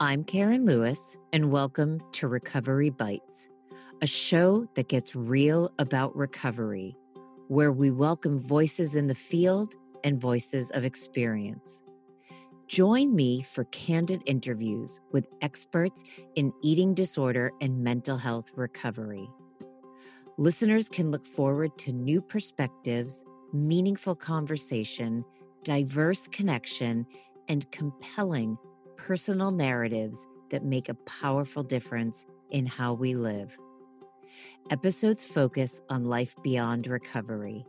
I'm Karen Lewis, and welcome to Recovery Bites, a show that gets real about recovery, where we welcome voices in the field and voices of experience. Join me for candid interviews with experts in eating disorder and mental health recovery. Listeners can look forward to new perspectives, meaningful conversation, diverse connection, and compelling personal narratives that make a powerful difference in how we live. Episodes focus on life beyond recovery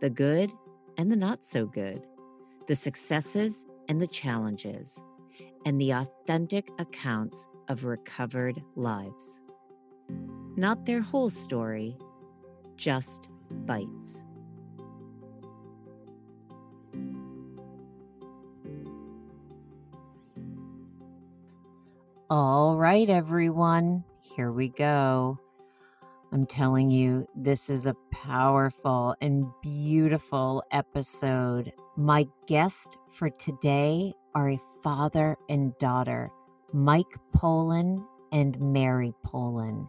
the good and the not so good, the successes and the challenges, and the authentic accounts of recovered lives. Not their whole story, just bites. All right, everyone, here we go. I'm telling you, this is a powerful and beautiful episode. My guest for today are a father and daughter, Mike Pollan and Mary Pollan.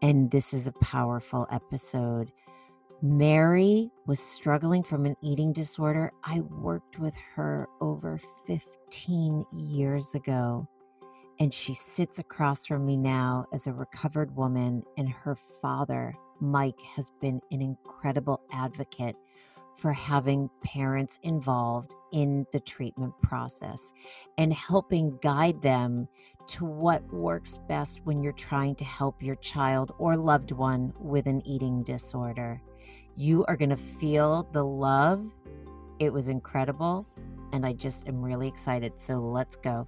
And this is a powerful episode. Mary was struggling from an eating disorder. I worked with her over 15 years ago. And she sits across from me now as a recovered woman, and her father, Mike, has been an incredible advocate for having parents involved in the treatment process and helping guide them to what works best when you're trying to help your child or loved one with an eating disorder. You are going to feel the love. It was incredible, and I just am really excited. So let's go.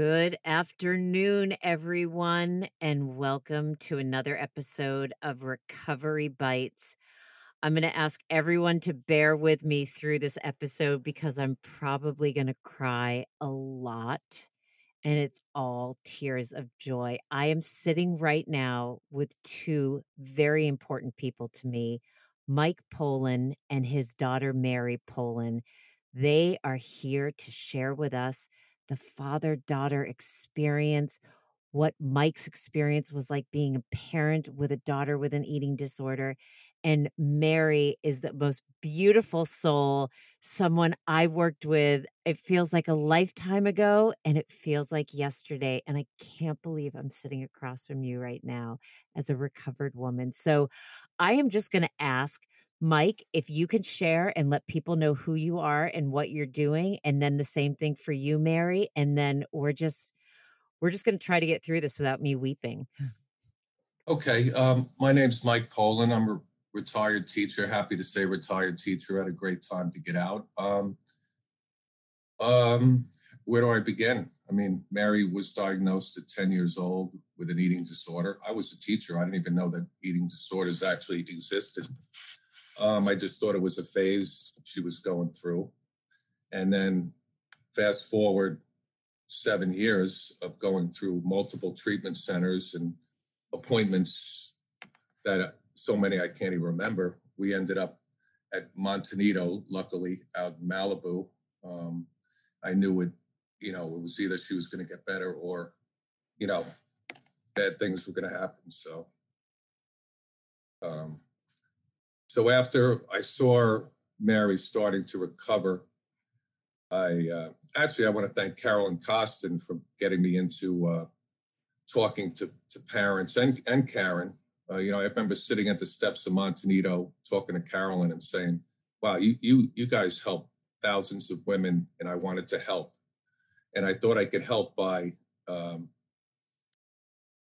Good afternoon, everyone, and welcome to another episode of Recovery Bites. I'm going to ask everyone to bear with me through this episode because I'm probably going to cry a lot, and it's all tears of joy. I am sitting right now with two very important people to me Mike Pollan and his daughter, Mary Pollan. They are here to share with us the father daughter experience, what Mike's experience was like being a parent with a daughter with an eating disorder. And Mary is the most beautiful soul, someone I worked with. It feels like a lifetime ago and it feels like yesterday. And I can't believe I'm sitting across from you right now as a recovered woman. So I am just going to ask Mike, if you could share and let people know who you are and what you're doing, and then the same thing for you, Mary, and then we're just we're just going to try to get through this without me weeping. Okay, um, my name's Mike Poland. I'm a retired teacher. Happy to say retired teacher. Had a great time to get out. Um, um, where do I begin? I mean, Mary was diagnosed at 10 years old with an eating disorder. I was a teacher. I didn't even know that eating disorders actually existed. Um, I just thought it was a phase she was going through. And then fast forward seven years of going through multiple treatment centers and appointments that so many I can't even remember. We ended up at Monte Nido, luckily out in Malibu. Um, I knew it, you know, it was either she was going to get better or, you know, bad things were going to happen. So, um, so after I saw Mary starting to recover, I uh, actually I want to thank Carolyn Costin for getting me into uh, talking to, to parents and, and Karen. Uh, you know, I remember sitting at the steps of Monte Nido talking to Carolyn and saying, "Wow, you you you guys help thousands of women, and I wanted to help, and I thought I could help by um,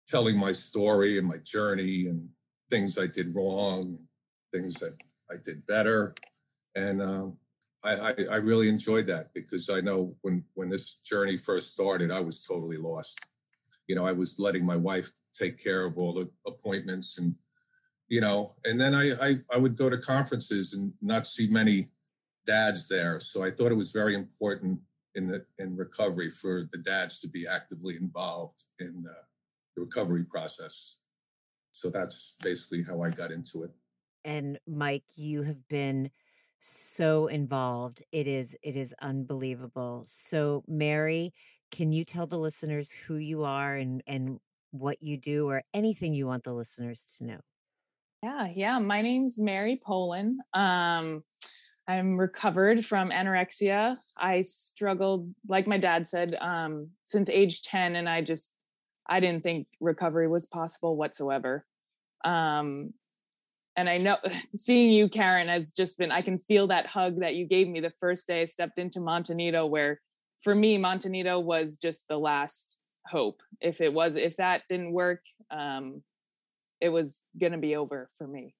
telling my story and my journey and things I did wrong, things that I did better, and um, I, I, I really enjoyed that because I know when when this journey first started, I was totally lost. You know, I was letting my wife take care of all the appointments and you know, and then I, I I would go to conferences and not see many dads there. So I thought it was very important in the in recovery for the dads to be actively involved in uh, the recovery process. So that's basically how I got into it. And Mike, you have been so involved. It is it is unbelievable. So, Mary, can you tell the listeners who you are and and what you do or anything you want the listeners to know? Yeah, yeah. My name's Mary Poland. Um, I'm recovered from anorexia. I struggled, like my dad said, um, since age 10, and I just I didn't think recovery was possible whatsoever. Um, and I know seeing you, Karen, has just been, I can feel that hug that you gave me the first day I stepped into Monte Nido, where for me, Monte Nido was just the last hope. If it was, if that didn't work, um, it was going to be over for me.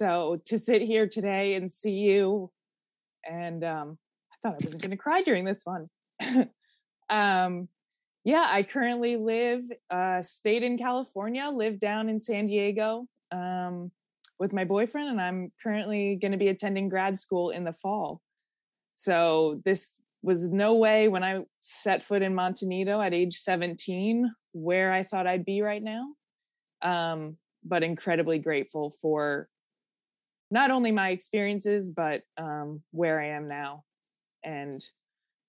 So to sit here today and see you, and um, I thought I wasn't going to cry during this one. um, yeah, I currently live, uh, stayed in California, live down in San Diego. Um, with my boyfriend, and I'm currently going to be attending grad school in the fall. So this was no way when I set foot in Monte Nido at age 17 where I thought I'd be right now. Um, but incredibly grateful for not only my experiences, but um, where I am now. And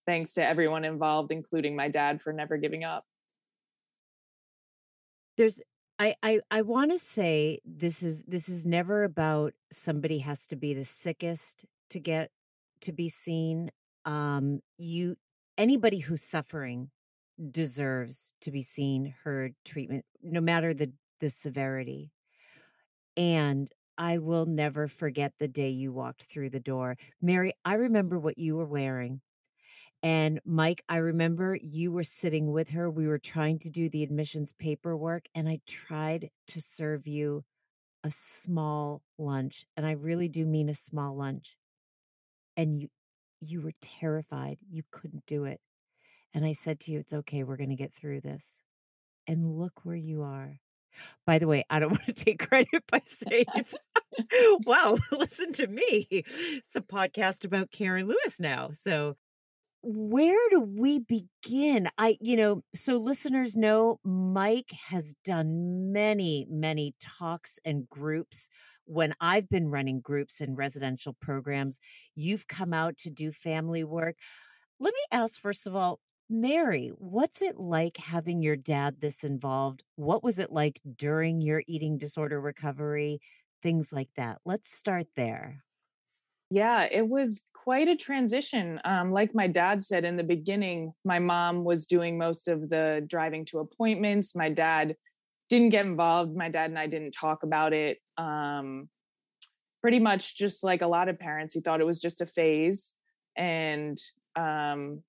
thanks to everyone involved, including my dad, for never giving up. There's I I I want to say this is this is never about somebody has to be the sickest to get to be seen. Um you anybody who's suffering deserves to be seen, heard, treatment no matter the the severity. And I will never forget the day you walked through the door. Mary, I remember what you were wearing. And Mike, I remember you were sitting with her. We were trying to do the admissions paperwork, and I tried to serve you a small lunch. And I really do mean a small lunch. And you you were terrified. You couldn't do it. And I said to you, it's okay, we're gonna get through this. And look where you are. By the way, I don't want to take credit by saying it's wow, listen to me. It's a podcast about Karen Lewis now. So where do we begin? I, you know, so listeners know Mike has done many, many talks and groups. When I've been running groups and residential programs, you've come out to do family work. Let me ask, first of all, Mary, what's it like having your dad this involved? What was it like during your eating disorder recovery? Things like that. Let's start there. Yeah, it was quite a transition. Um, like my dad said in the beginning, my mom was doing most of the driving to appointments. My dad didn't get involved. My dad and I didn't talk about it. Um, pretty much just like a lot of parents, he thought it was just a phase. And um,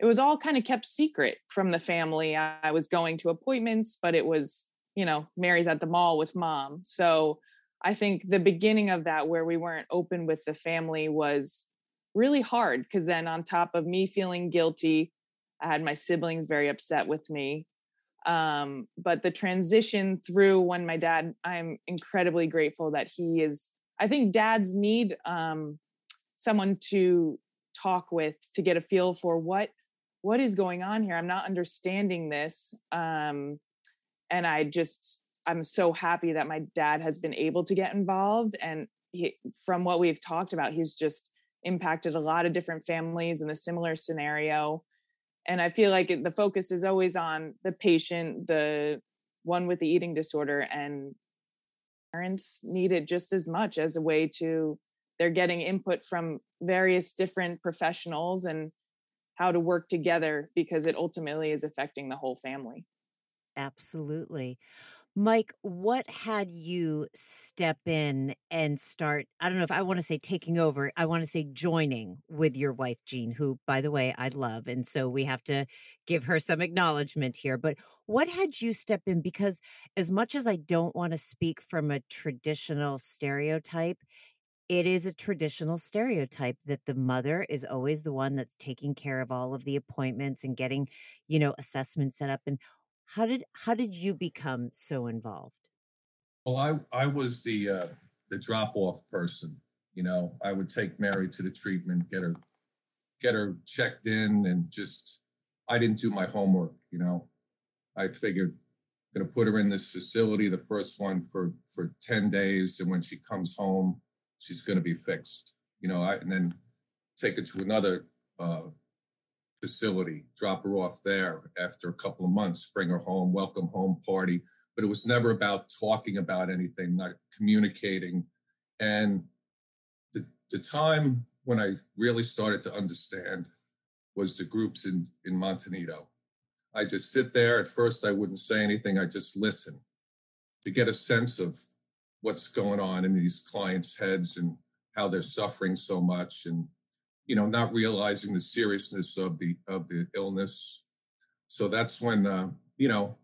it was all kind of kept secret from the family. I, I was going to appointments, but it was, you know, Mary's at the mall with mom. So I think the beginning of that, where we weren't open with the family, was really hard because then, on top of me feeling guilty, I had my siblings very upset with me. Um, but the transition through when my dad, I'm incredibly grateful that he is. I think dads need um, someone to talk with to get a feel for what what is going on here. I'm not understanding this. Um, and I just I'm so happy that my dad has been able to get involved. And he, from what we've talked about, he's just impacted a lot of different families in a similar scenario. And I feel like the focus is always on the patient, the one with the eating disorder, and parents need it just as much as a way to, they're getting input from various different professionals and how to work together because it ultimately is affecting the whole family. Absolutely. Mike, what had you step in and start? I don't know if I want to say taking over. I want to say joining with your wife, Jean, who, by the way, I love. And so we have to give her some acknowledgement here. But what had you step in? Because as much as I don't want to speak from a traditional stereotype, it is a traditional stereotype that the mother is always the one that's taking care of all of the appointments and getting, you know, assessments set up. And how did how did you become so involved? Well, I I was the uh, the drop off person. You know, I would take Mary to the treatment, get her get her checked in, and just I didn't do my homework. You know, I figured to put her in this facility, the first one for for 10 days. And when she comes home, she's to be fixed. You know, I, and then take her to another uh, facility, drop her off there after a couple of months, bring her home, welcome home party. But it was never about talking about anything, not communicating. And the, the time when I really started to understand was the groups in, in Monte Nido. I just sit there. At first, I wouldn't say anything. I just listen to get a sense of what's going on in these clients' heads and how they're suffering so much, and you know, not realizing the seriousness of the of the illness. So that's when uh, you know,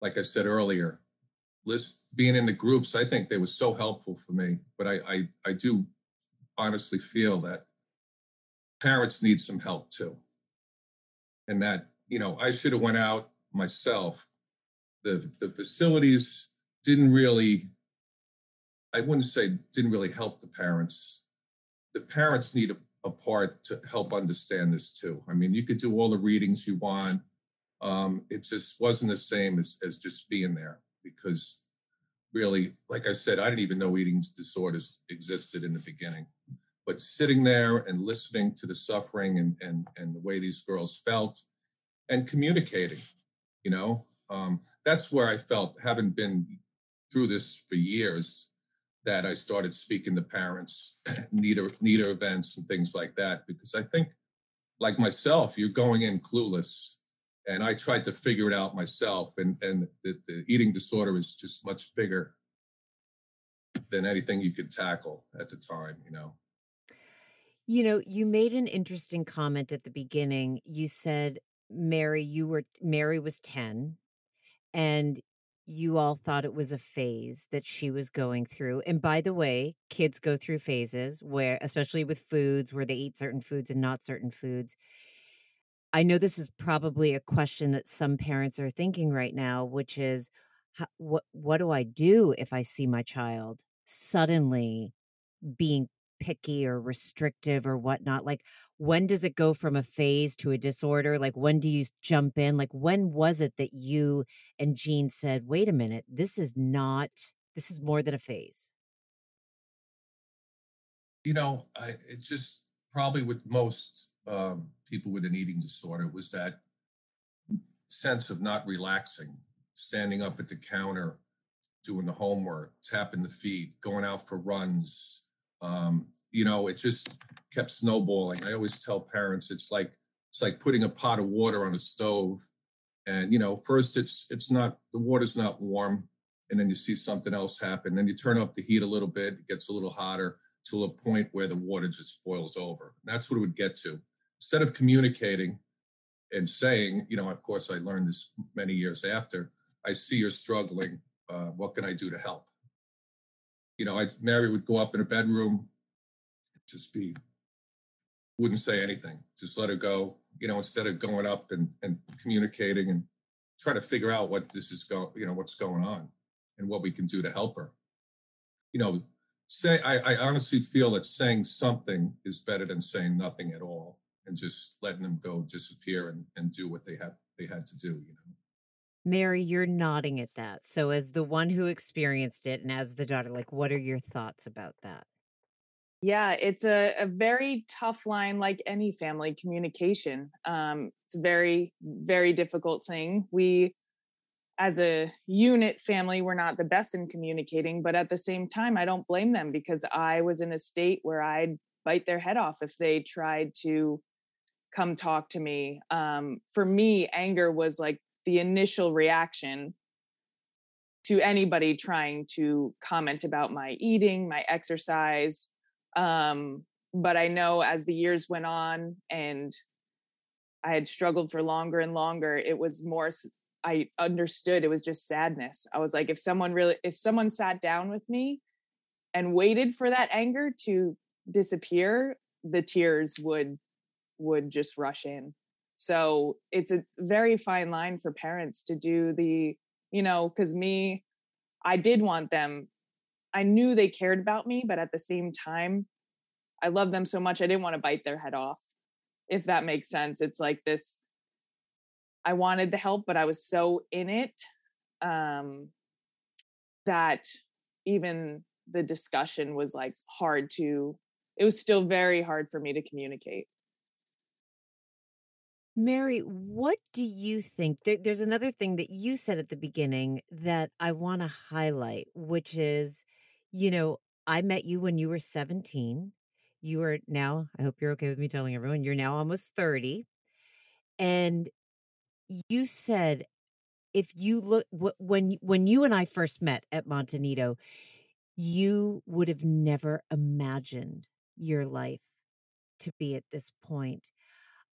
like I said earlier, list being in the groups. I think they were so helpful for me. But I I, I do honestly feel that parents need some help too, and that you know, I should have went out myself. The the facilities didn't really, I wouldn't say didn't really help the parents. The parents need a, a part to help understand this too. I mean, you could do all the readings you want. Um, it just wasn't the same as, as just being there because really, like I said, I didn't even know eating disorders existed in the beginning. But sitting there and listening to the suffering and, and, and the way these girls felt, and communicating you know um, that's where i felt having been through this for years that i started speaking to parents NEDA NEDA events and things like that because i think like myself you're going in clueless and i tried to figure it out myself and and the, the eating disorder is just much bigger than anything you could tackle at the time you know you know, you made an interesting comment at the beginning. You said Mary, you were Mary was 10 and you all thought it was a phase that she was going through. And by the way, kids go through phases where especially with foods where they eat certain foods and not certain foods. I know this is probably a question that some parents are thinking right now, which is what what do I do if I see my child suddenly being picky or restrictive or whatnot? Like, when does it go from a phase to a disorder? Like, when do you jump in? Like, when was it that you and Jean said, wait a minute, this is not, this is more than a phase? You know, I, it just probably with most um, people with an eating disorder was that sense of not relaxing, standing up at the counter, doing the homework, tapping the feet, going out for runs, um, you know, it just kept snowballing. I always tell parents it's like it's like putting a pot of water on a stove, and you know, first it's it's not the water's not warm, and then you see something else happen. Then you turn up the heat a little bit, it gets a little hotter to a point where the water just boils over. And that's what it would get to. Instead of communicating and saying, you know, of course, I learned this many years after. I see you're struggling. Uh, what can I do to help? You know, I Mary would go up in her bedroom, just be wouldn't say anything, just let her go. You know, instead of going up and and communicating and try to figure out what this is going, you know, what's going on and what we can do to help her. You know, say I, I honestly feel that saying something is better than saying nothing at all and just letting them go disappear and, and do what they had they had to do, you know. Mary, you're nodding at that. So, as the one who experienced it and as the daughter, like, what are your thoughts about that? Yeah, it's a, a very tough line, like any family communication. Um, it's a very, very difficult thing. We, as a unit family, we're not the best in communicating, but at the same time, I don't blame them because I was in a state where I'd bite their head off if they tried to come talk to me. Um, for me, anger was like the initial reaction to anybody trying to comment about my eating, my exercise. Um, but I know as the years went on and I had struggled for longer and longer, it was more, I understood it was just sadness. I was like, if someone really, if someone sat down with me and waited for that anger to disappear, the tears would would just rush in so it's a very fine line for parents to do the you know because me i did want them i knew they cared about me but at the same time i love them so much i didn't want to bite their head off if that makes sense. It's like this i wanted the help but i was so in it um, that even the discussion was like hard to it was still very hard for me to communicate Mary, what do you think? There, there's another thing that you said at the beginning that I want to highlight, which is, you know, I met you when you were 17. You are now, I hope you're okay with me telling everyone, you're now almost 30. And you said if you look when when you and I first met at Monte Nido, you would have never imagined your life to be at this point.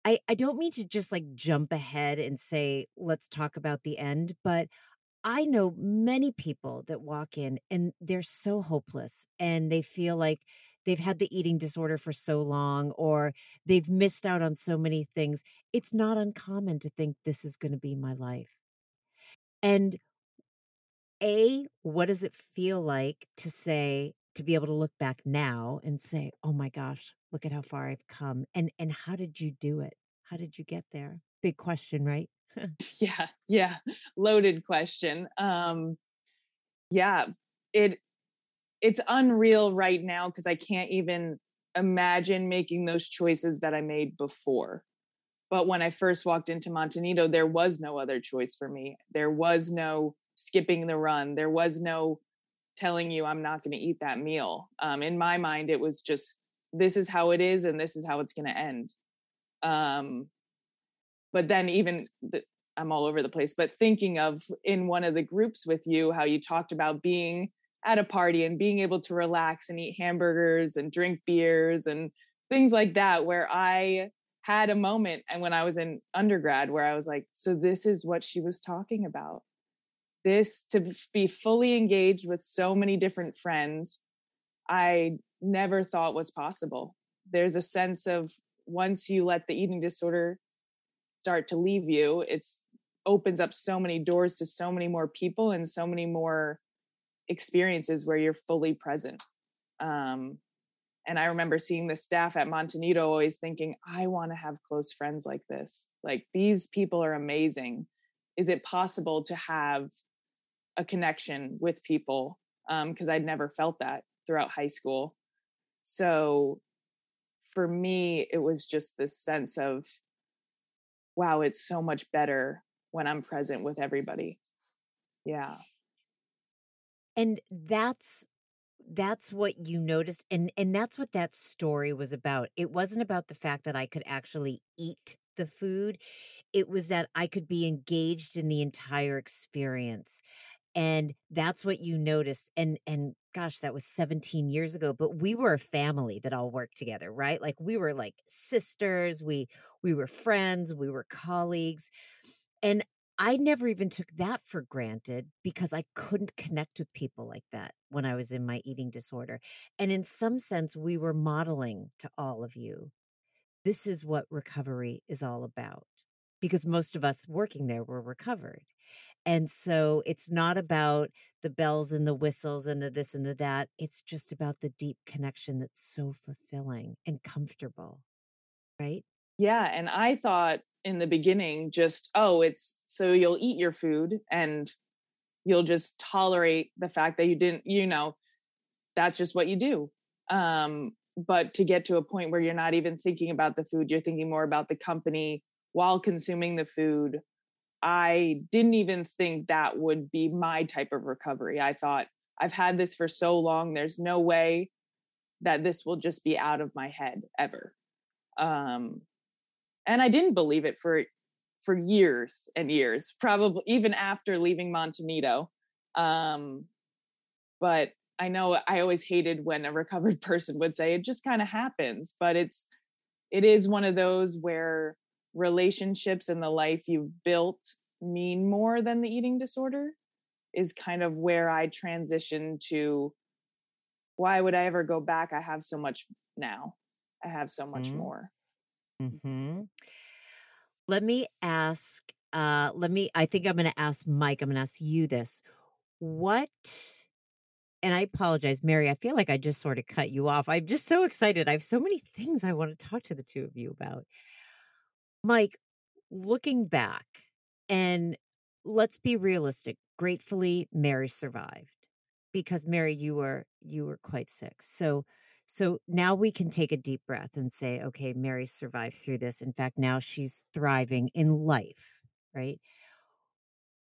I, I don't mean to just like jump ahead and say, let's talk about the end, but I know many people that walk in and they're so hopeless and they feel like they've had the eating disorder for so long or they've missed out on so many things. It's not uncommon to think this is going to be my life. And A, what does it feel like to say, to be able to look back now and say, "Oh my gosh, look at how far I've come." And and how did you do it? How did you get there? Big question, right? yeah, yeah. Loaded question. Um yeah, it it's unreal right now because I can't even imagine making those choices that I made before. But when I first walked into Monte Nido, there was no other choice for me. There was no skipping the run. There was no telling you I'm not going to eat that meal. Um, in my mind, it was just this is how it is and this is how it's going to end. Um, but then even the, I'm all over the place, but thinking of in one of the groups with you, how you talked about being at a party and being able to relax and eat hamburgers and drink beers and things like that, where I had a moment and when I was in undergrad where I was like, so this is what she was talking about this to be fully engaged with so many different friends i never thought was possible. There's a sense of once you let the eating disorder start to leave you it's opens up so many doors to so many more people and so many more experiences where you're fully present. Um, and i remember seeing the staff at Monte Nido always thinking i want to have close friends like this. Like these people are amazing. Is it possible to have a connection with people because um, I'd never felt that throughout high school. So for me, it was just this sense of, wow, it's so much better when I'm present with everybody. Yeah. And that's that's what you noticed and and that's what that story was about. It wasn't about the fact that I could actually eat the food. It was that I could be engaged in the entire experience and that's what you notice and and gosh that was 17 years ago but we were a family that all worked together right? Like we were like sisters we we were friends we were colleagues and i never even took that for granted because i couldn't connect with people like that when i was in my eating disorder and in some sense we were modeling to all of you this is what recovery is all about because most of us working there were recovered and so it's not about the bells and the whistles and the this and the that. It's just about the deep connection that's so fulfilling and comfortable. Right? Yeah. And I thought in the beginning, just, oh, it's so you'll eat your food and you'll just tolerate the fact that you didn't, you know, that's just what you do. Um, but to get to a point where you're not even thinking about the food, you're thinking more about the company while consuming the food I didn't even think that would be my type of recovery. I thought, I've had this for so long, there's no way that this will just be out of my head ever. Um, and I didn't believe it for for years and years, probably even after leaving Monte Nido. Um, but I know I always hated when a recovered person would say it just kind of happens, but it's it is one of those where relationships and the life you've built mean more than the eating disorder is kind of where I transitioned to why would I ever go back? I have so much now. I have so much mm-hmm. more. Mm-hmm. Let me ask, uh, let me, I think I'm going to ask Mike, I'm going to ask you this. What, and I apologize, Mary, I feel like I just sort of cut you off. I'm just so excited. I have so many things I want to talk to the two of you about. Mike, looking back and let's be realistic. Gratefully, Mary survived because Mary, you were you were quite sick. So so now we can take a deep breath and say, okay, Mary survived through this. In fact, now she's thriving in life, right?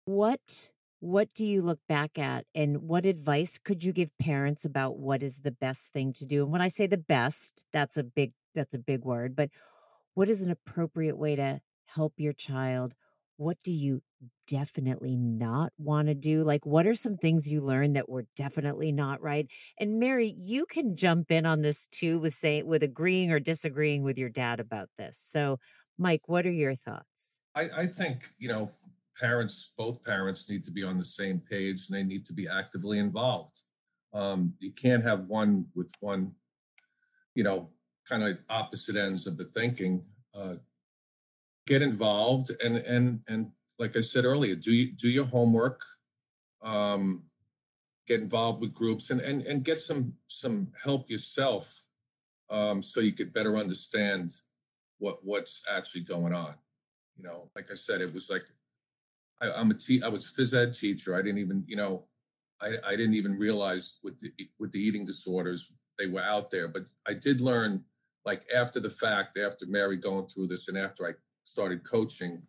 What what do you look back at and what advice could you give parents about what is the best thing to do? And when I say the best, that's a big that's a big word, but what is an appropriate way to help your child? What do you definitely not want to do? Like, what are some things you learned that were definitely not right? And Mary, you can jump in on this too with saying, with agreeing or disagreeing with your dad about this. So, Mike, what are your thoughts? I, I think, you know, parents, both parents need to be on the same page and they need to be actively involved. Um, you can't have one with one, you know, kind of opposite ends of the thinking. Uh, get involved and and and like I said earlier, do do your homework, um, get involved with groups, and and and get some some help yourself, um, so you could better understand what what's actually going on. You know, like I said, it was like I, I'm a te- I was phys ed teacher. I didn't even you know, I I didn't even realize with the with the eating disorders they were out there, but I did learn like after the fact, after Mary going through this, and after I started coaching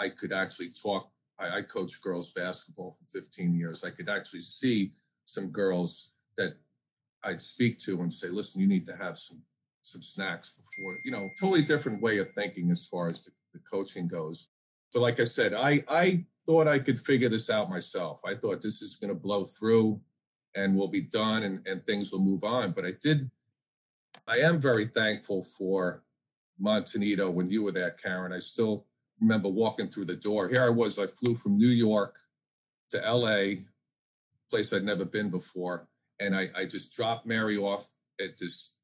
I could actually talk. I, I coached girls basketball for 15 years. I could actually see some girls that I'd speak to and say, listen, you need to have some some snacks before, you know, totally different way of thinking as far as the, the coaching goes. So like I said, I I thought I could figure this out myself. I thought this is going to blow through and we'll be done and, and things will move on. But I did, I am very thankful for Monte Nido when you were there, Karen. I still remember walking through the door. Here I was, I flew from New York to LA, place I'd never been before. And I, I just dropped Mary off at this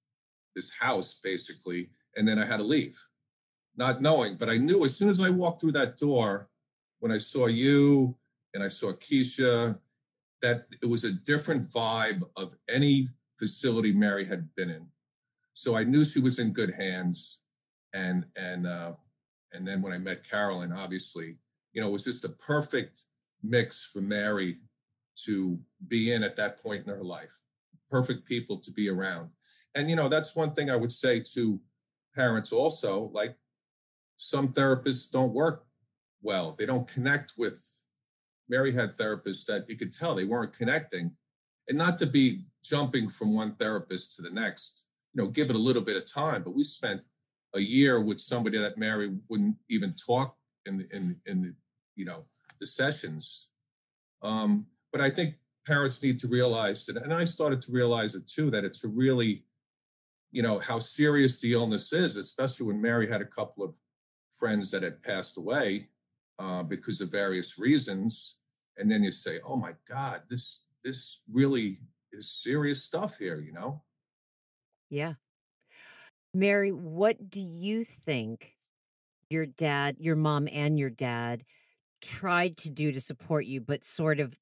this house basically, and then I had to leave, not knowing. But I knew as soon as I walked through that door, when I saw you and I saw Keisha, that it was a different vibe of any facility Mary had been in. So I knew she was in good hands, and and uh, and then when I met Carolyn, obviously, you know, it was just a perfect mix for Mary to be in at that point in her life. Perfect people to be around. And, you know, that's one thing I would say to parents also like some therapists don't work well, they don't connect with. Mary had therapists that you could tell they weren't connecting. And not to be jumping from one therapist to the next, you know, give it a little bit of time. But we spent a year with somebody that Mary wouldn't even talk in in in you know the sessions. Um, but I think parents need to realize that, and I started to realize it too, that it's really, you know, how serious the illness is, especially when Mary had a couple of friends that had passed away uh, because of various reasons, and then you say, "Oh my God, this this really is serious stuff here," you know. Yeah, Mary, what do you think your dad, your mom, and your dad tried to do to support you, but sort of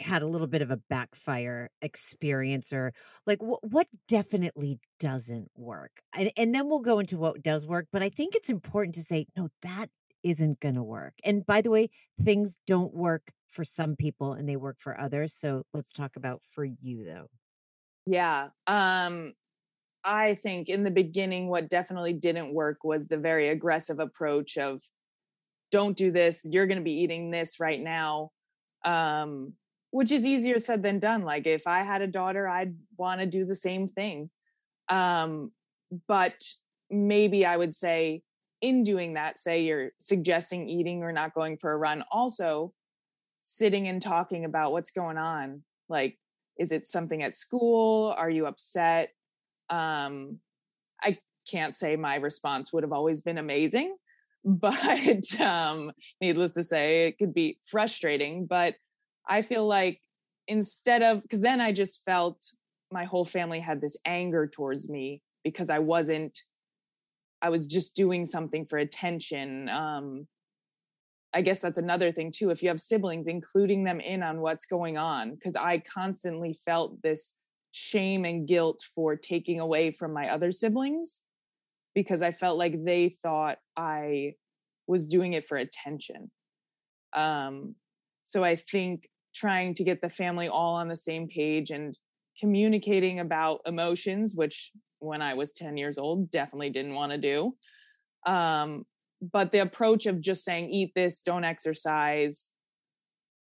had a little bit of a backfire experience, or like what what definitely doesn't work? And, and then we'll go into what does work. But I think it's important to say, no, that isn't going to work. And by the way, things don't work for some people and they work for others. So let's talk about for you though. Yeah. Um I think in the beginning, what definitely didn't work was the very aggressive approach of don't do this, you're going to be eating this right now. Um, which is easier said than done. Like if I had a daughter, I'd want to do the same thing. Um, but maybe I would say, in doing that, say you're suggesting eating or not going for a run, also sitting and talking about what's going on. Like, is it something at school? Are you upset? Um, I can't say my response would have always been amazing, but um, needless to say, it could be frustrating. But I feel like instead of, because then I just felt my whole family had this anger towards me because I wasn't, I was just doing something for attention. Um, I guess that's another thing too. If you have siblings, including them in on what's going on, because I constantly felt this shame and guilt for taking away from my other siblings because I felt like they thought I was doing it for attention. Um, So I think trying to get the family all on the same page and communicating about emotions, which when I was 10 years old, definitely didn't want to do. Um, but the approach of just saying, eat this, don't exercise,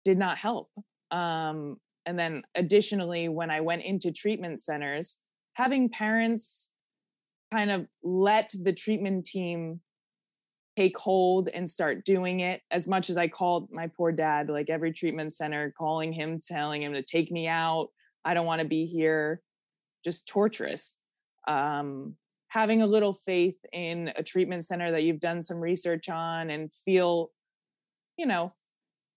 did not help. Um, and then additionally, when I went into treatment centers, having parents kind of let the treatment team take hold and start doing it as much as I called my poor dad, like every treatment center, calling him, telling him to take me out. I don't want to be here. Just torturous. Um, having a little faith in a treatment center that you've done some research on and feel, you know,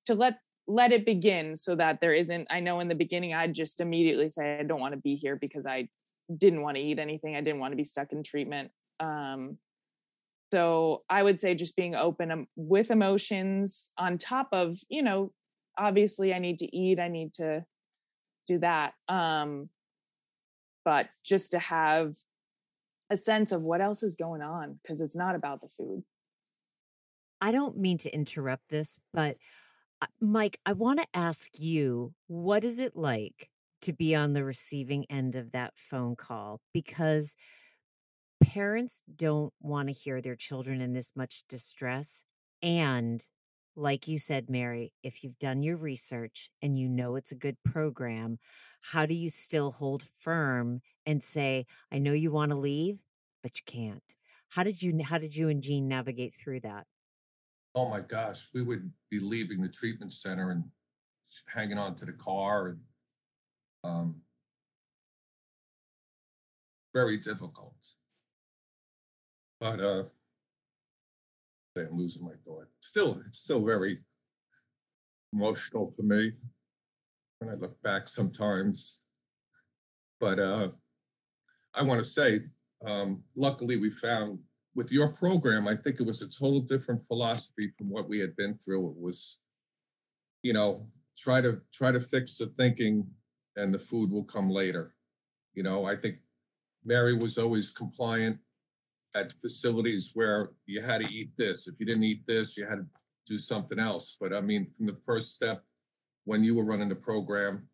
to let let it begin so that there isn't i know in the beginning i'd just immediately say i don't want to be here because i didn't want to eat anything. I didn't want to be stuck in treatment. Um, so i would say just being open with emotions on top of you know obviously i need to eat i need to do that um but just to have a sense of what else is going on because it's not about the food. I don't mean to interrupt this but mike i want to ask you what is it like to be on the receiving end of that phone call because parents don't want to hear their children in this much distress. And like you said, Mary, if you've done your research and you know it's a good program, how do you still hold firm and say, I know you want to leave, but you can't? How did you how did you and Jean navigate through that? Oh my gosh, we would be leaving the treatment center and hanging on to the car and um, very difficult. But uh, I'm losing my thought. Still, it's still very emotional for me when I look back sometimes. But uh, I want to say, um, luckily, we found with your program, I think it was a total different philosophy from what we had been through. It was, you know, try to try to fix the thinking, and the food will come later. You know, I think Mary was always compliant at facilities where you had to eat this. If you didn't eat this, you had to do something else. But I mean, from the first step when you were running the program,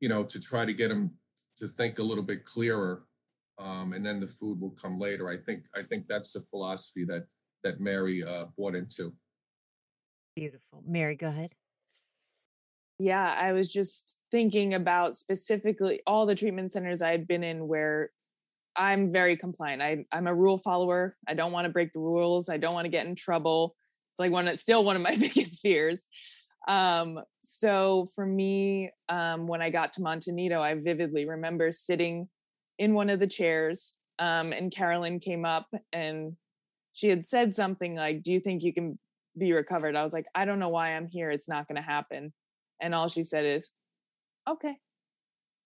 you know, to try to get them to think a little bit clearer, um, and then the food will come later. I think I think that's the philosophy that that Mary uh, bought into. Beautiful, Mary. Go ahead. Yeah, I was just thinking about specifically all the treatment centers I had been in where I'm very compliant. I, I'm a rule follower. I don't want to break the rules. I don't want to get in trouble. It's like one, it's still one of my biggest fears. Um, so for me, um, when I got to Monte Nido, I vividly remember sitting in one of the chairs, um, and Carolyn came up and she had said something like, "Do you think you can be recovered?" I was like, "I don't know why I'm here. It's not going to happen." And all she said is, "Okay."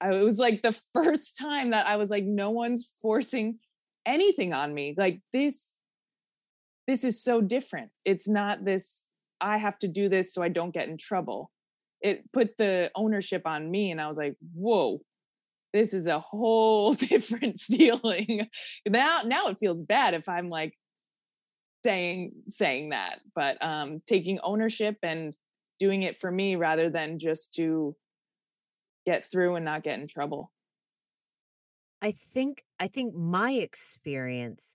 I, it was like the first time that I was like, no one's forcing anything on me. Like this, this is so different. It's not this, I have to do this so I don't get in trouble. It put the ownership on me. And I was like, whoa, this is a whole different feeling. now, now it feels bad if I'm like saying, saying that, but um, taking ownership and doing it for me rather than just to get through and not get in trouble. I think I think my experience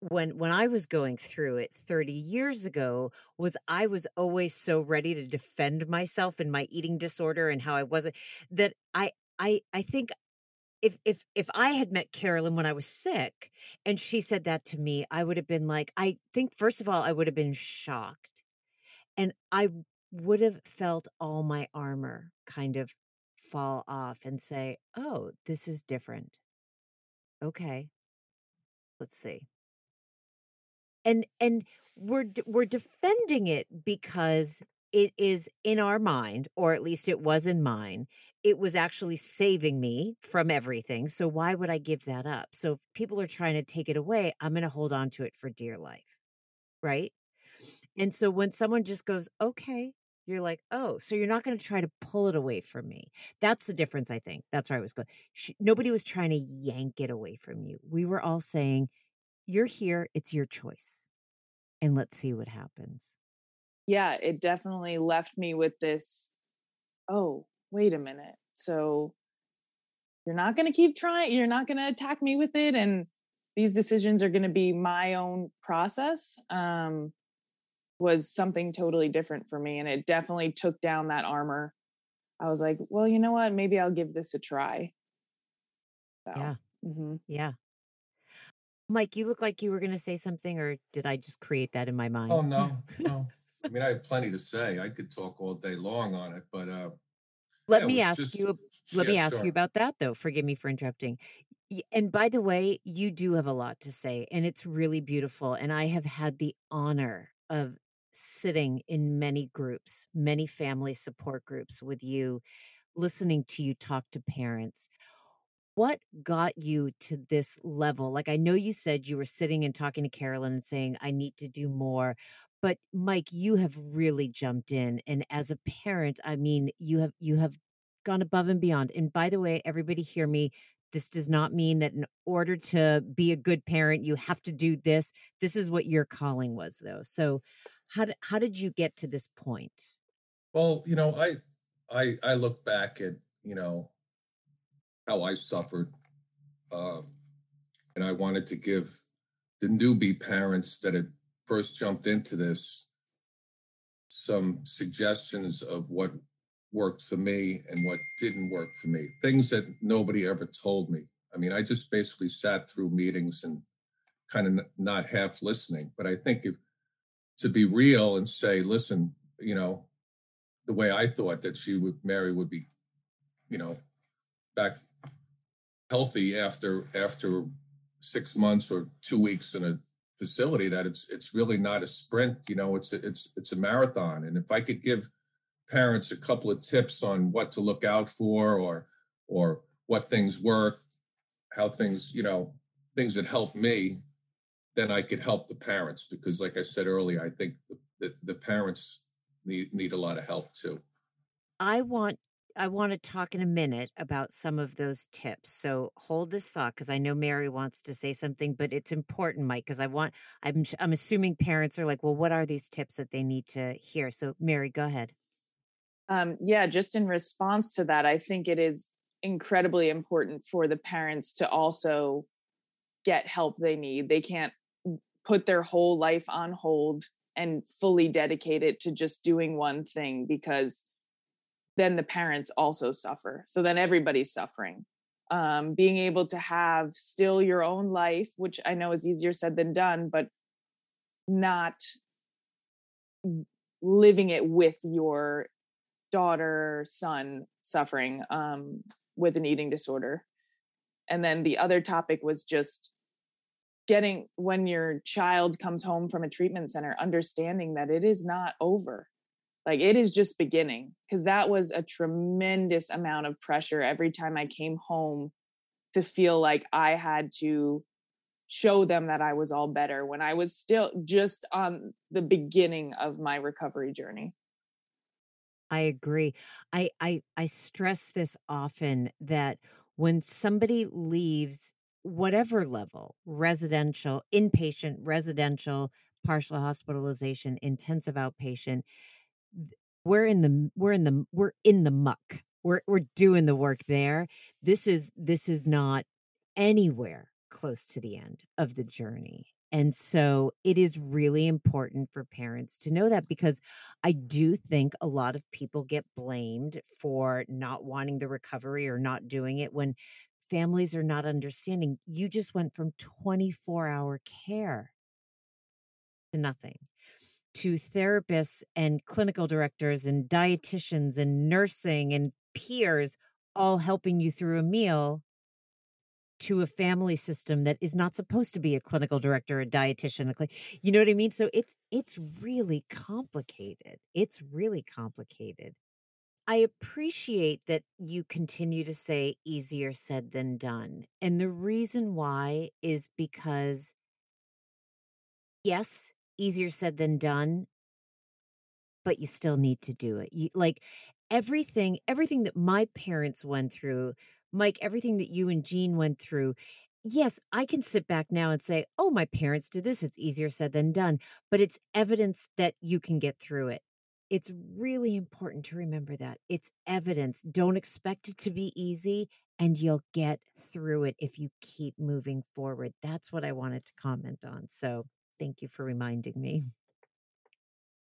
when when I was going through it 30 years ago was I was always so ready to defend myself and my eating disorder and how I wasn't that I I I think if if if I had met Carolyn when I was sick and she said that to me, I would have been like, I think first of all, I would have been shocked. And I would have felt all my armor kind of fall off and say, "Oh, this is different." Okay. Let's see. And and we're we're defending it because it is in our mind or at least it was in mine. It was actually saving me from everything. So why would I give that up? So if people are trying to take it away, I'm going to hold on to it for dear life. Right? And so when someone just goes, "Okay, you're like, oh, so you're not going to try to pull it away from me. That's the difference, I think. That's where I was going. She, nobody was trying to yank it away from you. We were all saying, you're here, it's your choice. And let's see what happens. yeah, it definitely left me with this, "Oh, wait a minute. So you're not going to keep trying, you're not going to attack me with it and these decisions are going to be my own process." Um was something totally different for me and it definitely took down that armor. I was like, "Well, you know what? Maybe I'll give this a try." Yeah. So, mhm. Yeah. Mike, you look like you were gonna say something, or did I just create that in my mind? Oh, no, no. I mean, I have plenty to say. I could talk all day long on it, but, uh, Let yeah, me ask just you let yeah, me ask you about that, though, forgive me for interrupting. And by the way, you do have a lot to say, and it's really beautiful, and I have had the honor of sitting in many groups, many family support groups with you, listening to you talk to parents. What got you to this level? Like, I know you said you were sitting and talking to Carolyn and saying, "I need to do more." But Mike, you have really jumped in, and as a parent, I mean, you have you have gone above and beyond. And by the way, everybody hear me, this does not mean that in order to be a good parent, you have to do this. This is what your calling was, though. So, how did how did you get to this point? Well, you know, I I I look back at, you know, how I suffered, um, and I wanted to give the newbie parents that had first jumped into this some suggestions of what worked for me and what didn't work for me. Things that nobody ever told me. I mean, I just basically sat through meetings and kind of not half listening. But I think if to be real and say, listen, you know, the way I thought that she would Mary would be, you know, back healthy after after six months or two weeks in a facility that it's it's really not a sprint you know it's a, it's it's a marathon. And if i could give parents a couple of tips on what to look out for or or what things work how things you know things that help me then i could help the parents because like i said earlier i think the, the, the parents need need a lot of help too. I want I want to talk in a minute about some of those tips. So hold this thought because I know Mary wants to say something, but it's important, Mike, because I want I'm I'm assuming parents are like, well, what are these tips that they need to hear? So Mary, go ahead. Um, yeah, just in response to that, I think it is incredibly important for the parents to also get help they need. They can't put their whole life on hold and fully dedicate it to just doing one thing because then the parents also suffer. So then everybody's suffering. Um, being able to have still your own life, which I know is easier said than done, but not living it with your daughter, son suffering um, with an eating disorder. And then the other topic was just getting when your child comes home from a treatment center, understanding that it is not over. Like it is just beginning. Cause that was a tremendous amount of pressure every time I came home to feel like I had to show them that I was all better when I was still just on the beginning of my recovery journey. I agree. I I I stress this often that when somebody leaves whatever level, residential, inpatient, residential, partial hospitalization, intensive outpatient, we're in the we're in the we're in the muck. We're we're doing the work there. This is this is not anywhere close to the end of the journey. And so it is really important for parents to know that because I do think a lot of people get blamed for not wanting the recovery or not doing it when families are not understanding. You just went from 24 hour care to nothing to therapists and clinical directors and dietitians and nursing and peers all helping you through a meal to a family system that is not supposed to be a clinical director, a dietitian, a cli- you know what I mean? So it's it's really complicated. It's really complicated. I appreciate that you continue to say easier said than done. And the reason why is because yes, easier said than done, but you still need to do it. You like everything everything that my parents went through, Mike, everything that you and Jean went through, yes, I can sit back now and say, oh, my parents did this. It's easier said than done. But it's evidence that you can get through it. It's really important to remember that. It's evidence. Don't expect it to be easy, and you'll get through it if you keep moving forward. That's what I wanted to comment on. So thank you for reminding me.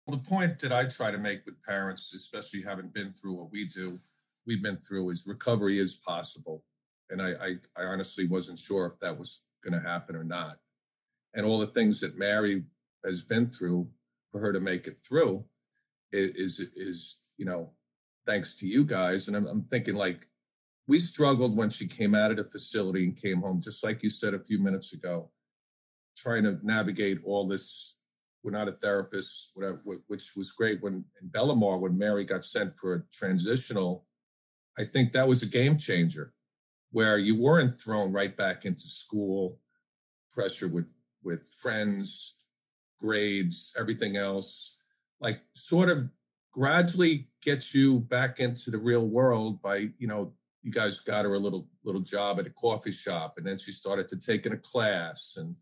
Well, the point that I try to make with parents, especially having been through what we do, we've been through, is recovery is possible. And I, I, I honestly wasn't sure if that was going to happen or not. And all the things that Mary has been through for her to make it through is, is is you know, thanks to you guys. And I'm, I'm thinking like, we struggled when she came out of the facility and came home, just like you said a few minutes ago, trying to navigate all this. We're not a therapist, whatever, which was great when in Bellamar, when Mary got sent for a transitional, I think that was a game changer where you weren't thrown right back into school, pressure with, with friends, grades, everything else, like sort of gradually get you back into the real world by, you know, you guys got her a little little job at a coffee shop and then she started to take in a class and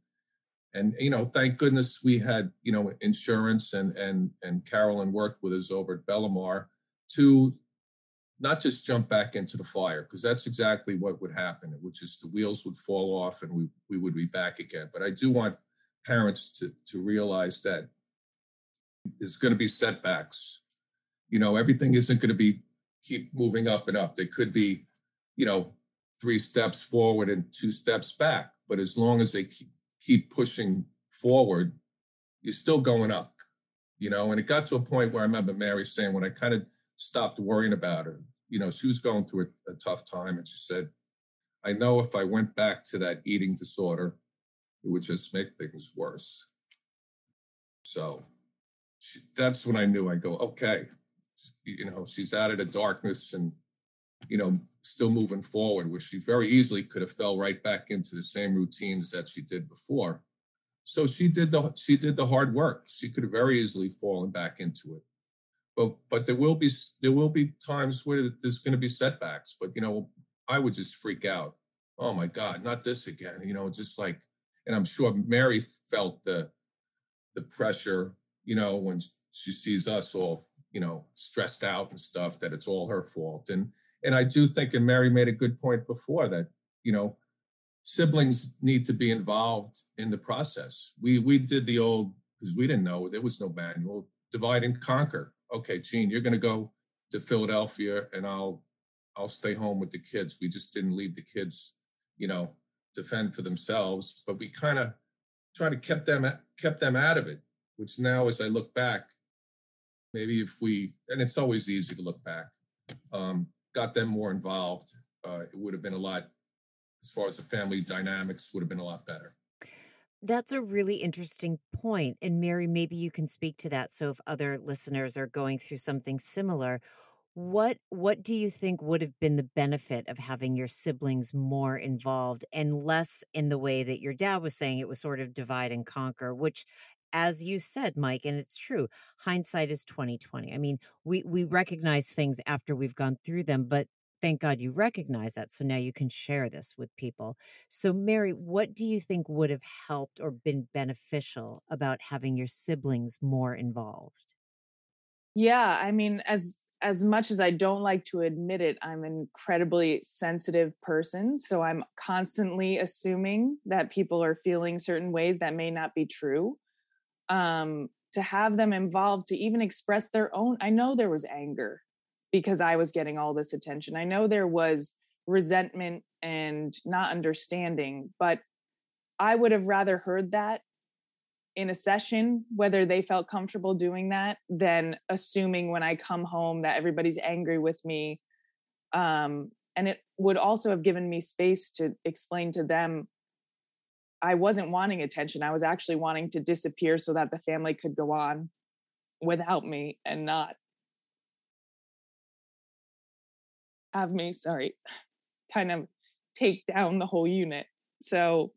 and you know thank goodness we had you know insurance and and and carolyn worked with us over at bellamar to not just jump back into the fire because that's exactly what would happen which is the wheels would fall off and we we would be back again. But i do want parents to to realize that there's going to be setbacks. You know everything isn't going to be keep moving up and up. There could be you know three steps forward and two steps back but as long as they keep keep pushing forward, you're still going up, you know. And it got to a point where I remember Mary saying, when I kind of stopped worrying about her, you know, she was going through a, a tough time, and she said, I know if I went back to that eating disorder, it would just make things worse. So she, that's when I knew I go, okay, you know, she's out of the darkness and, you know, still moving forward, where she very easily could have fell right back into the same routines that she did before. So she did the she did the hard work. She could have very easily fallen back into it. But but there will be there will be times where there's going to be setbacks. But you know, I would just freak out. Oh my God, not this again. You know, just like, and I'm sure Mary felt the the pressure. You know, when she sees us all, you know, stressed out and stuff, that it's all her fault. And and I do think, and Mary made a good point before that, you know, siblings need to be involved in the process. We we did the old because we didn't know there was no manual divide and conquer. Okay, Gene, you're going to go to Philadelphia, and I'll I'll stay home with the kids. We just didn't leave the kids, you know, to fend for themselves, but we kind of tried to kept them kept them out of it. Which now, as I look back, maybe if we and it's always easy to look back. Um, got them more involved, uh, it would have been a lot, as far as the family dynamics, would have been a lot better. That's a really interesting point. And Mary, maybe you can speak to that. So if other listeners are going through something similar, what what do you think would have been the benefit of having your siblings more involved and less in the way that your dad was saying it was sort of divide and conquer, which as you said, Mike, and it's true, hindsight is 2020. I mean, we we recognize things after we've gone through them, but thank God you recognize that. So now you can share this with people. So, Mary, what do you think would have helped or been beneficial about having your siblings more involved? Yeah, I mean, as as much as I don't like to admit it, I'm an incredibly sensitive person. So I'm constantly assuming that people are feeling certain ways that may not be true um, to have them involved to even express their own. I know there was anger because I was getting all this attention. I know there was resentment and not understanding, but I would have rather heard that in a session, whether they felt comfortable doing that, than assuming when I come home that everybody's angry with me. Um, and it would also have given me space to explain to them I wasn't wanting attention. I was actually wanting to disappear so that the family could go on without me and not have me, sorry, kind of take down the whole unit. So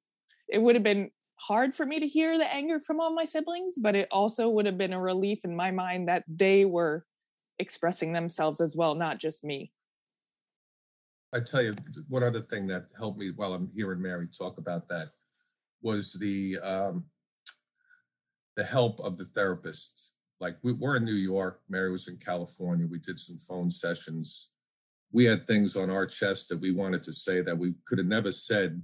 it would have been hard for me to hear the anger from all my siblings, but it also would have been a relief in my mind that they were expressing themselves as well, not just me. I tell you, one other thing that helped me while I'm hearing Mary talk about that was the um, the help of the therapists. Like we, we're in New York, Mary was in California. We did some phone sessions. We had things on our chest that we wanted to say that we could have never said,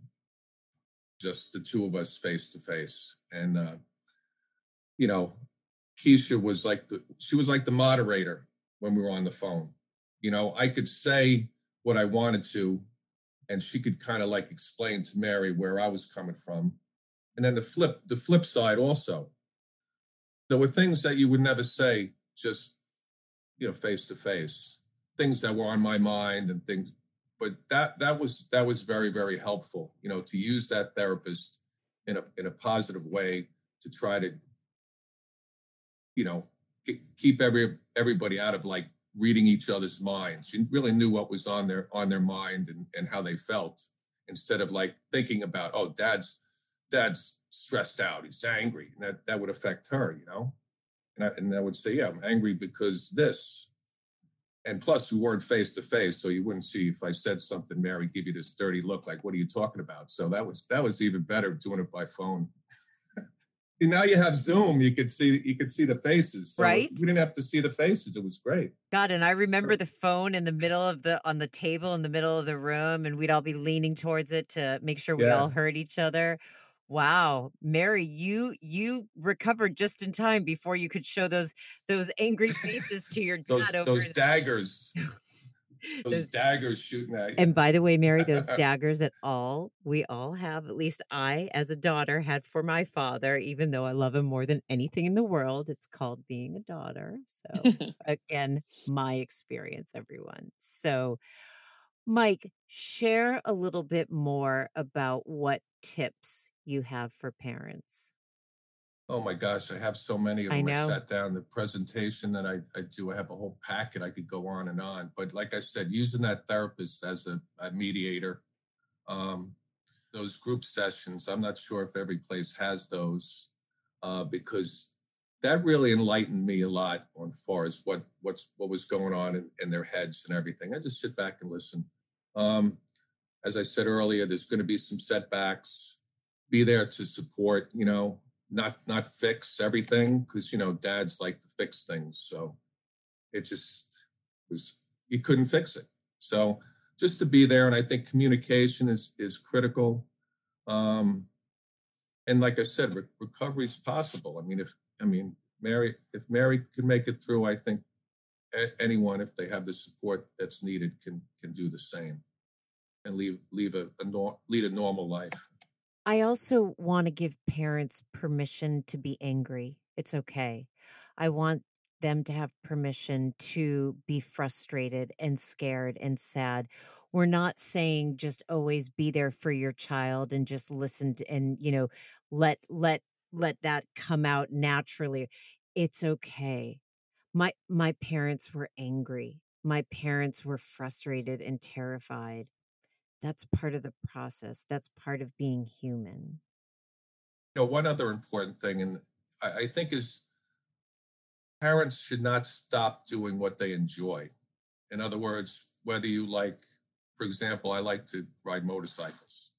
just the two of us face to face. And uh, you know, Keisha was like the she was like the moderator when we were on the phone. You know, I could say what I wanted to, and she could kind of like explain to Mary where I was coming from. And then the flip, the flip side also, there were things that you would never say just, you know, face to face, things that were on my mind and things. But that that was that was very very helpful, you know, to use that therapist in a in a positive way to try to, you know, keep every everybody out of like reading each other's minds. You really knew what was on their on their mind and, and how they felt instead of like thinking about, oh, dad's dad's stressed out, he's angry. And that, that would affect her, you know? And I, and I would say, yeah, I'm angry because this. And plus, we weren't face to face, so you wouldn't see if I said something, Mary, give you this dirty look, like, what are you talking about? So that was that was even better doing it by phone now you have Zoom. You could see you could see the faces. So right. We didn't have to see the faces. It was great. God, and I remember the phone in the middle of the on the table in the middle of the room, and we'd all be leaning towards it to make sure we yeah. all heard each other. Wow, Mary, you you recovered just in time before you could show those those angry faces to your dad. those, those daggers. those, those daggers shooting at you. And by the way, Mary, those daggers at all, we all have, at least I, as a daughter, had for my father, even though I love him more than anything in the world. It's called being a daughter. So, again, my experience, everyone. So, Mike, share a little bit more about what tips you have for parents. Oh my gosh, I have so many of them. I, I sat down the presentation that I, I do. I have a whole packet. I could go on and on. But like I said, using that therapist as a, a mediator, um, those group sessions, I'm not sure if every place has those uh, because that really enlightened me a lot on far as what what's what was going on in, in their heads and everything. I just sit back and listen. Um, as I said earlier, there's going to be some setbacks. Be there to support. You know, not not fix everything because you know dads like to fix things so it just was he couldn't fix it so just to be there and i think communication is is critical um and like i said re- recovery is possible i mean if i mean mary if mary can make it through i think anyone if they have the support that's needed can can do the same and leave leave a, a nor- lead a normal life I also want to give parents permission to be angry. It's okay. I want them to have permission to be frustrated and scared and sad. We're not saying just always be there for your child and just listen to, and you know let let let that come out naturally. It's okay. My my parents were angry. My parents were frustrated and terrified that's part of the process. That's part of being human. You know, one other important thing, and I, I think is parents should not stop doing what they enjoy. In other words, whether you like, for example, I like to ride motorcycles.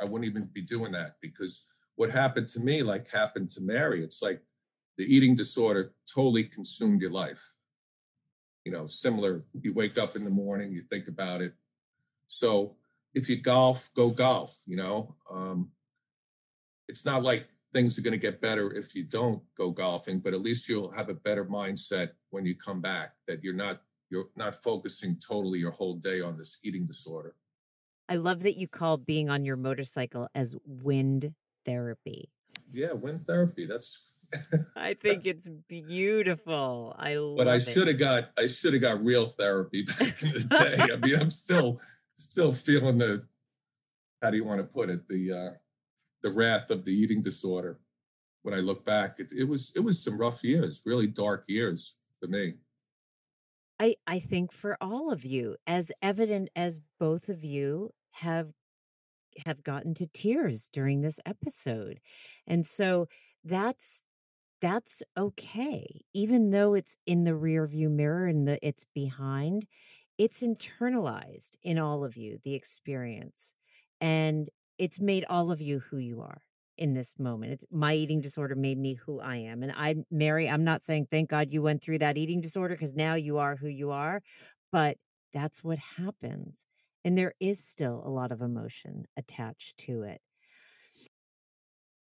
I wouldn't even be doing that because what happened to me, like happened to Mary, it's like the eating disorder totally consumed your life. You know, similar, you wake up in the morning, you think about it. So if you golf, go golf. You know, um, it's not like things are going to get better if you don't go golfing, but at least you'll have a better mindset when you come back that you're not you're not focusing totally your whole day on this eating disorder. I love that you call being on your motorcycle as wind therapy. Yeah, wind therapy. That's I think it's beautiful. I love But I should have got I should have got real therapy back in the day. I mean, I'm still still feeling the how do you want to put it the uh, the wrath of the eating disorder. When I look back, it, it was it was some rough years, really dark years for me. I I think for all of you, as evident as both of you have have gotten to tears during this episode. And so that's that's okay even though it's in the rear view mirror and the it's behind it's internalized in all of you, the experience, and it's made all of you who you are in this moment. It's my eating disorder made me who I am. And I, Mary, I'm not saying thank God you went through that eating disorder because now you are who you are, but that's what happens. And there is still a lot of emotion attached to it.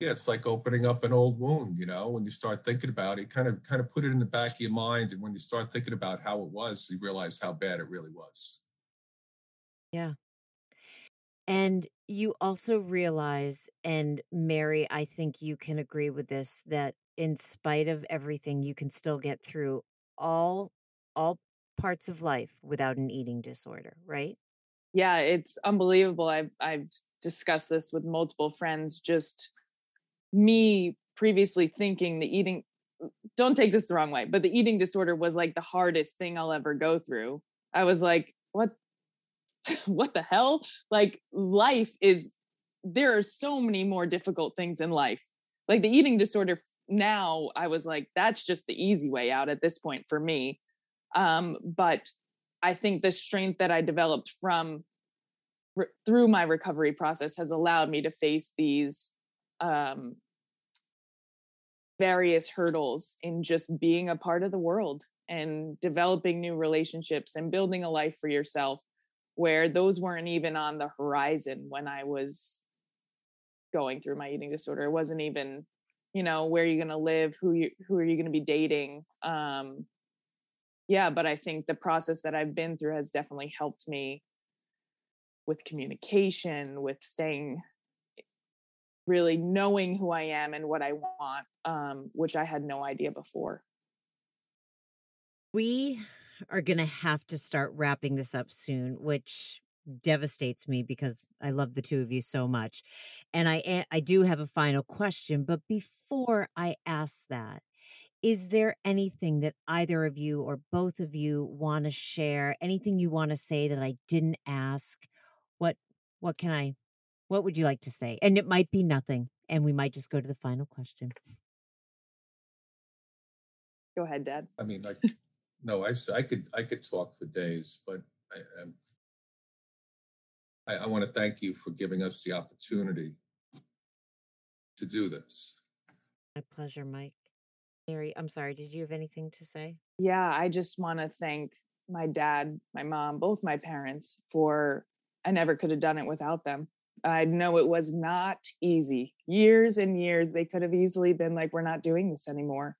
Yeah, it's like opening up an old wound, you know, when you start thinking about it, kind of kind of put it in the back of your mind. And when you start thinking about how it was, you realize how bad it really was. Yeah. And you also realize, and Mary, I think you can agree with this, that in spite of everything, you can still get through all all parts of life without an eating disorder, right? Yeah, it's unbelievable. I've I've discussed this with multiple friends. Just me previously thinking the eating don't take this the wrong way, but the eating disorder was like the hardest thing I'll ever go through. I was like, what what the hell? Like life is there are so many more difficult things in life. Like the eating disorder now I was like that's just the easy way out at this point for me. Um but I think the strength that I developed from re- through my recovery process has allowed me to face these um various hurdles in just being a part of the world and developing new relationships and building a life for yourself where those weren't even on the horizon when I was going through my eating disorder. It wasn't even, you know, where are you going to live, who you who are you going to be dating. Um yeah, but I think the process that I've been through has definitely helped me with communication, with staying really knowing who I am and what I want, um, which I had no idea before. We are going to have to start wrapping this up soon, which devastates me because I love the two of you so much. And I I do have a final question, but before I ask that, is there anything that either of you or both of you want to share? Anything you want to say that I didn't ask? What what can I what would you like to say? And it might be nothing, and we might just go to the final question. Go ahead, Dad. I mean, like, no, I, I could I could talk for days, but I, um, I, I want to thank you for giving us the opportunity to do this. My pleasure, Mike. Mary, I'm sorry. Did you have anything to say? Yeah, I just want to thank my dad, my mom, both my parents for I never could have done it without them. I know it was not easy. Years and years, they could have easily been like, we're not doing this anymore.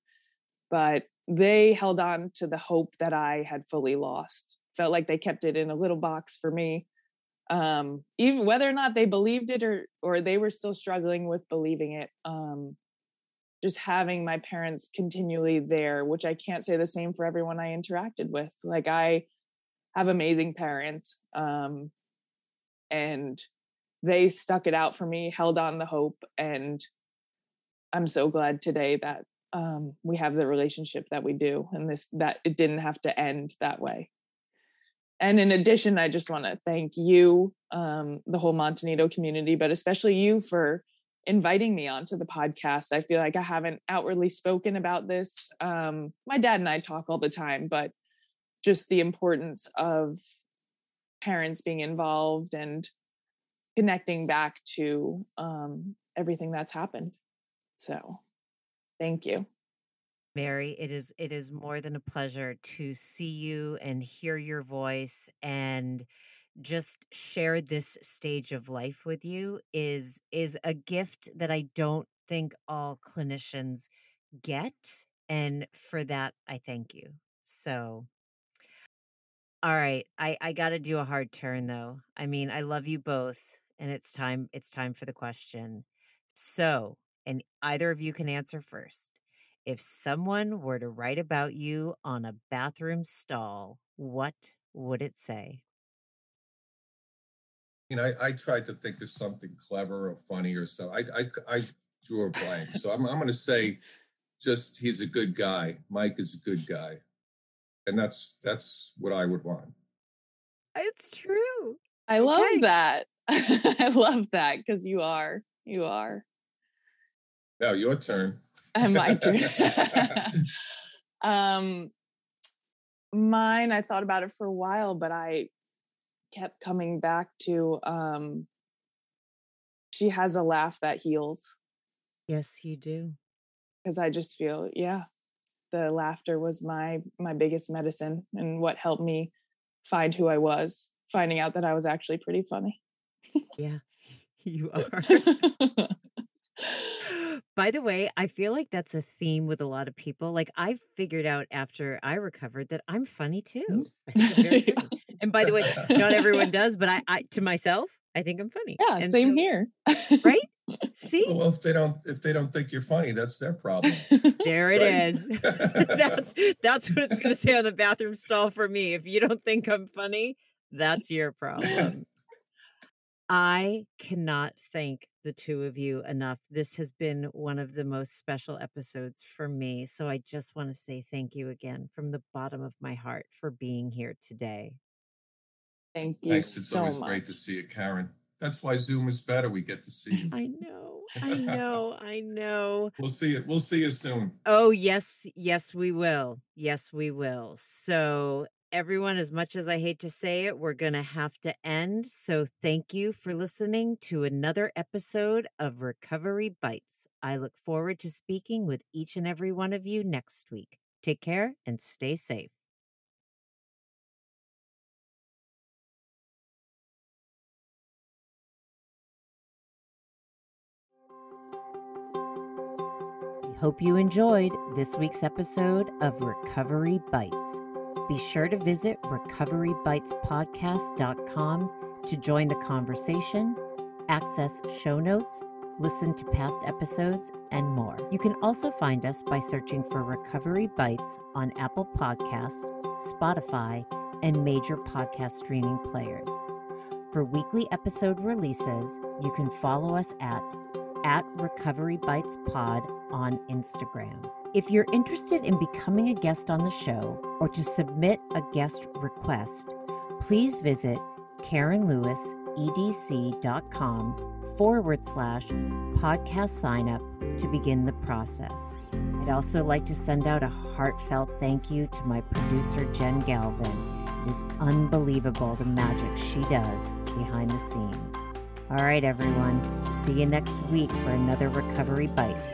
But they held on to the hope that I had fully lost. Felt like they kept it in a little box for me. Um, even whether or not they believed it or or they were still struggling with believing it. Um, just having my parents continually there, which I can't say the same for everyone I interacted with. Like I have amazing parents. Um, and they stuck it out for me, held on the hope, and I'm so glad today that um, we have the relationship that we do, and this that it didn't have to end that way. And in addition, I just want to thank you, um, the whole Monte Nido community, but especially you for inviting me onto the podcast. I feel like I haven't outwardly spoken about this. Um, my dad and I talk all the time, but just the importance of parents being involved and connecting back to um, everything that's happened. So, thank you. Mary, it is it is more than a pleasure to see you and hear your voice and just share this stage of life with you is is a gift that I don't think all clinicians get and for that I thank you. So all right, I I got to do a hard turn though. I mean, I love you both and it's time it's time for the question. So, and either of you can answer first. If someone were to write about you on a bathroom stall, what would it say? You know, I, I tried to think of something clever or funny or so. I I, I drew a blank. so I'm I'm going to say, just he's a good guy. Mike is a good guy, and that's that's what I would want. It's true. I love that. I love that because you are. You are. Now your turn. My turn. um mine, I thought about it for a while, but I kept coming back to um she has a laugh that heals Yes, you do. because I just feel, yeah, the laughter was my my biggest medicine and what helped me find who I was, finding out that I was actually pretty funny. Yeah, you are. By the way, I feel like that's a theme with a lot of people. Like I figured out after I recovered that I'm funny mm-hmm. too. I think I'm funny. And by the way, not everyone does, but I, I to myself, I think I'm funny. yeah, And same so- here. Right? See, Well, if they don't, if they don't think you're funny, that's their problem. there it Right. is. that's that's what it's going to say on the bathroom stall for me. If you don't think I'm funny, that's your problem. I cannot thank the two of you enough. This has been one of the most special episodes for me. So I just want to say thank you again from the bottom of my heart for being here today. Thank you Thanks. It's so always much. great to see you, Karen. That's why Zoom is better. We get to see you. I know, I know, I know. We'll see you. We'll see you soon. Oh, yes, yes, we will. Yes, we will. So, everyone, as much as I hate to say it, we're going to have to end. So, thank you for listening to another episode of Recovery Bites. I look forward to speaking with each and every one of you next week. Take care and stay safe. We hope you enjoyed this week's episode of Recovery Bites. Be sure to visit recoverybitespodcast.com to join the conversation, access show notes, listen to past episodes, and more. You can also find us by searching for Recovery Bites on Apple Podcasts, Spotify, and major podcast streaming players. For weekly episode releases, you can follow us at at Recovery Bites Pod on Instagram. If you're interested in becoming a guest on the show or to submit a guest request, please visit KarenLewisEDC.com forward slash podcast sign up to begin the process. I'd also like to send out a heartfelt thank you to my producer, Jen Galvin. It is unbelievable the magic she does behind the scenes. All right, everyone. See you next week for another recovery bite.